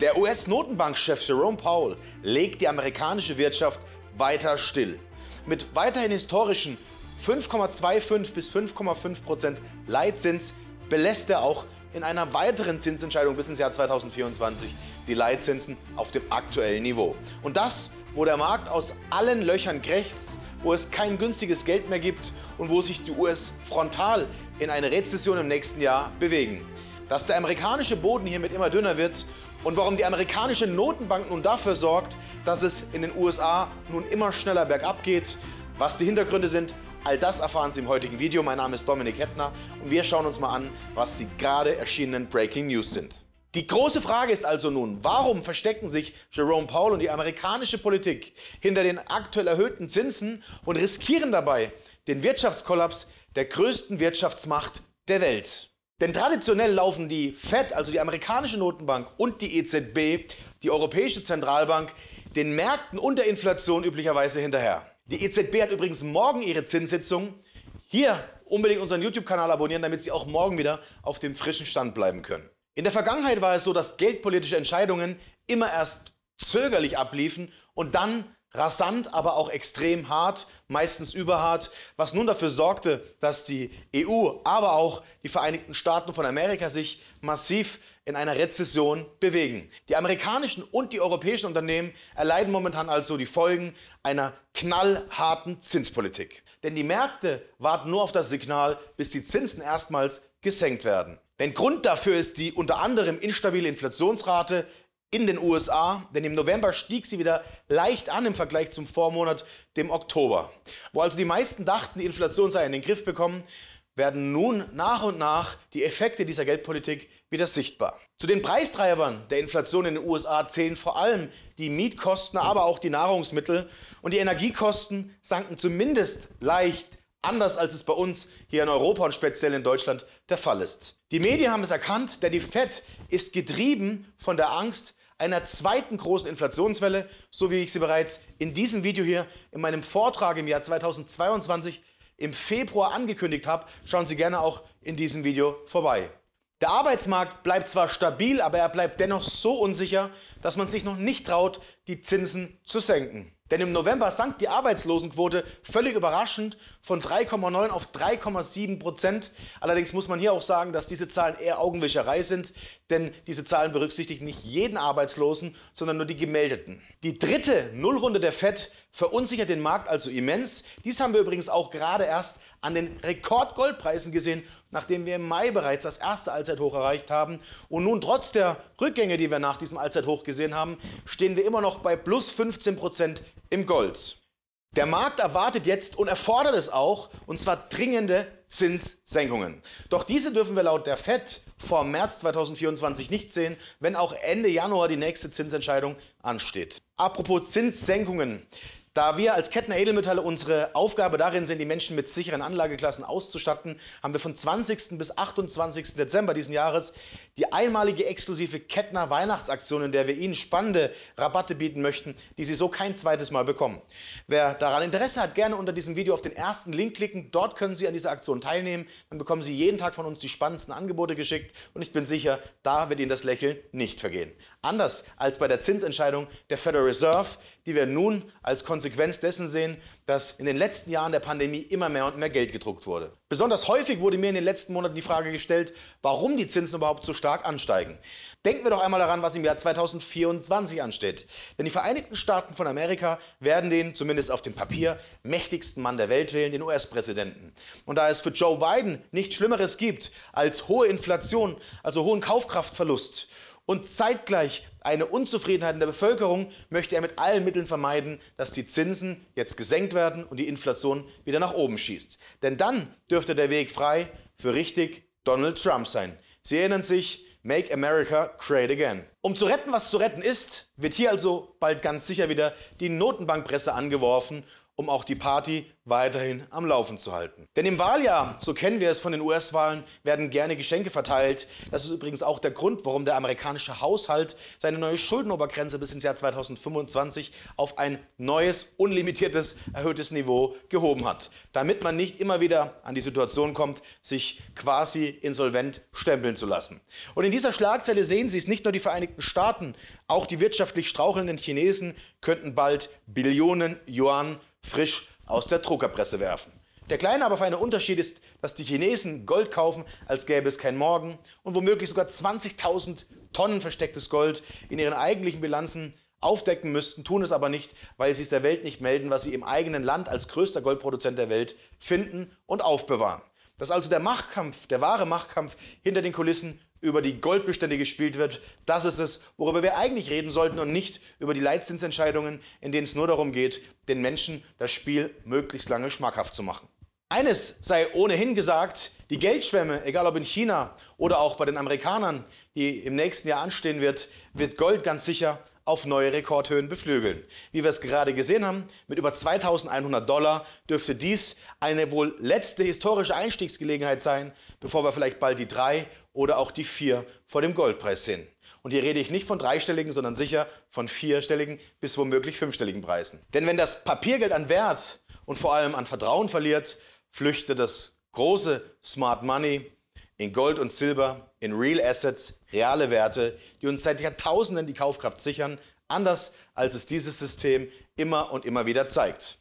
Der US-Notenbankchef Jerome Powell legt die amerikanische Wirtschaft weiter still. Mit weiterhin historischen 5,25 bis 5,5 Prozent Leitzins belässt er auch in einer weiteren Zinsentscheidung bis ins Jahr 2024 die Leitzinsen auf dem aktuellen Niveau. Und das, wo der Markt aus allen Löchern krächzt, wo es kein günstiges Geld mehr gibt und wo sich die US frontal in eine Rezession im nächsten Jahr bewegen. Dass der amerikanische Boden hiermit immer dünner wird und warum die amerikanische Notenbank nun dafür sorgt, dass es in den USA nun immer schneller bergab geht. Was die Hintergründe sind, all das erfahren Sie im heutigen Video. Mein Name ist Dominik Hettner und wir schauen uns mal an, was die gerade erschienenen Breaking News sind. Die große Frage ist also nun, warum verstecken sich Jerome Powell und die amerikanische Politik hinter den aktuell erhöhten Zinsen und riskieren dabei den Wirtschaftskollaps der größten Wirtschaftsmacht der Welt? Denn traditionell laufen die Fed, also die amerikanische Notenbank und die EZB, die Europäische Zentralbank, den Märkten und der Inflation üblicherweise hinterher. Die EZB hat übrigens morgen ihre Zinssitzung. Hier unbedingt unseren YouTube-Kanal abonnieren, damit Sie auch morgen wieder auf dem frischen Stand bleiben können. In der Vergangenheit war es so, dass geldpolitische Entscheidungen immer erst zögerlich abliefen und dann rasant, aber auch extrem hart, meistens überhart, was nun dafür sorgte, dass die EU, aber auch die Vereinigten Staaten von Amerika sich massiv in einer Rezession bewegen. Die amerikanischen und die europäischen Unternehmen erleiden momentan also die Folgen einer knallharten Zinspolitik. Denn die Märkte warten nur auf das Signal, bis die Zinsen erstmals gesenkt werden. Denn Grund dafür ist die unter anderem instabile Inflationsrate in den USA, denn im November stieg sie wieder leicht an im Vergleich zum Vormonat, dem Oktober. Wo also die meisten dachten, die Inflation sei in den Griff bekommen, werden nun nach und nach die Effekte dieser Geldpolitik wieder sichtbar. Zu den Preistreibern der Inflation in den USA zählen vor allem die Mietkosten, aber auch die Nahrungsmittel und die Energiekosten sanken zumindest leicht anders als es bei uns hier in Europa und speziell in Deutschland der Fall ist. Die Medien haben es erkannt, denn die Fed ist getrieben von der Angst einer zweiten großen Inflationswelle, so wie ich sie bereits in diesem Video hier in meinem Vortrag im Jahr 2022 im Februar angekündigt habe. Schauen Sie gerne auch in diesem Video vorbei. Der Arbeitsmarkt bleibt zwar stabil, aber er bleibt dennoch so unsicher, dass man sich noch nicht traut, die Zinsen zu senken. Denn im November sank die Arbeitslosenquote völlig überraschend von 3,9 auf 3,7 Prozent. Allerdings muss man hier auch sagen, dass diese Zahlen eher Augenwischerei sind, denn diese Zahlen berücksichtigen nicht jeden Arbeitslosen, sondern nur die gemeldeten. Die dritte Nullrunde der FED verunsichert den Markt also immens. Dies haben wir übrigens auch gerade erst an den Rekordgoldpreisen gesehen, nachdem wir im Mai bereits das erste Allzeithoch erreicht haben. Und nun trotz der Rückgänge, die wir nach diesem Allzeithoch gesehen haben, stehen wir immer noch bei plus 15 Prozent im Gold. Der Markt erwartet jetzt und erfordert es auch, und zwar dringende Zinssenkungen. Doch diese dürfen wir laut der FED vor März 2024 nicht sehen, wenn auch Ende Januar die nächste Zinsentscheidung ansteht. Apropos Zinssenkungen. Da wir als Kettner Edelmetalle unsere Aufgabe darin sehen, die Menschen mit sicheren Anlageklassen auszustatten, haben wir von 20. bis 28. Dezember diesen Jahres die einmalige exklusive Kettner Weihnachtsaktion, in der wir Ihnen spannende Rabatte bieten möchten, die Sie so kein zweites Mal bekommen. Wer daran Interesse hat, gerne unter diesem Video auf den ersten Link klicken. Dort können Sie an dieser Aktion teilnehmen. Dann bekommen Sie jeden Tag von uns die spannendsten Angebote geschickt und ich bin sicher, da wird Ihnen das Lächeln nicht vergehen. Anders als bei der Zinsentscheidung der Federal Reserve, die wir nun als Konsequenz dessen sehen, dass in den letzten Jahren der Pandemie immer mehr und mehr Geld gedruckt wurde. Besonders häufig wurde mir in den letzten Monaten die Frage gestellt, warum die Zinsen überhaupt so stark ansteigen. Denken wir doch einmal daran, was im Jahr 2024 ansteht. Denn die Vereinigten Staaten von Amerika werden den, zumindest auf dem Papier, mächtigsten Mann der Welt wählen, den US-Präsidenten. Und da es für Joe Biden nichts Schlimmeres gibt als hohe Inflation, also hohen Kaufkraftverlust und zeitgleich eine Unzufriedenheit in der Bevölkerung möchte er mit allen Mitteln vermeiden, dass die Zinsen jetzt gesenkt werden und die Inflation wieder nach oben schießt. Denn dann dürfte der Weg frei für richtig Donald Trump sein. Sie erinnern sich, Make America Great Again. Um zu retten, was zu retten ist, wird hier also bald ganz sicher wieder die Notenbankpresse angeworfen um auch die Party weiterhin am Laufen zu halten. Denn im Wahljahr, so kennen wir es von den US-Wahlen, werden gerne Geschenke verteilt. Das ist übrigens auch der Grund, warum der amerikanische Haushalt seine neue Schuldenobergrenze bis ins Jahr 2025 auf ein neues, unlimitiertes, erhöhtes Niveau gehoben hat. Damit man nicht immer wieder an die Situation kommt, sich quasi insolvent stempeln zu lassen. Und in dieser Schlagzeile sehen Sie es, nicht nur die Vereinigten Staaten, auch die wirtschaftlich strauchelnden Chinesen könnten bald Billionen Yuan frisch aus der Druckerpresse werfen. Der kleine, aber feine Unterschied ist, dass die Chinesen Gold kaufen, als gäbe es kein Morgen und womöglich sogar 20.000 Tonnen verstecktes Gold in ihren eigentlichen Bilanzen aufdecken müssten, tun es aber nicht, weil sie es der Welt nicht melden, was sie im eigenen Land als größter Goldproduzent der Welt finden und aufbewahren. Dass also der Machtkampf, der wahre Machtkampf hinter den Kulissen über die Goldbestände gespielt wird, das ist es, worüber wir eigentlich reden sollten und nicht über die Leitzinsentscheidungen, in denen es nur darum geht, den Menschen das Spiel möglichst lange schmackhaft zu machen. Eines sei ohnehin gesagt, die Geldschwemme, egal ob in China oder auch bei den Amerikanern, die im nächsten Jahr anstehen wird, wird Gold ganz sicher auf neue Rekordhöhen beflügeln. Wie wir es gerade gesehen haben, mit über 2100 Dollar dürfte dies eine wohl letzte historische Einstiegsgelegenheit sein, bevor wir vielleicht bald die drei oder auch die vier vor dem Goldpreis sehen. Und hier rede ich nicht von dreistelligen, sondern sicher von vierstelligen bis womöglich fünfstelligen Preisen. Denn wenn das Papiergeld an Wert und vor allem an Vertrauen verliert, flüchtet das große Smart Money in Gold und Silber, in Real Assets, reale Werte, die uns seit Jahrtausenden die Kaufkraft sichern, anders als es dieses System immer und immer wieder zeigt.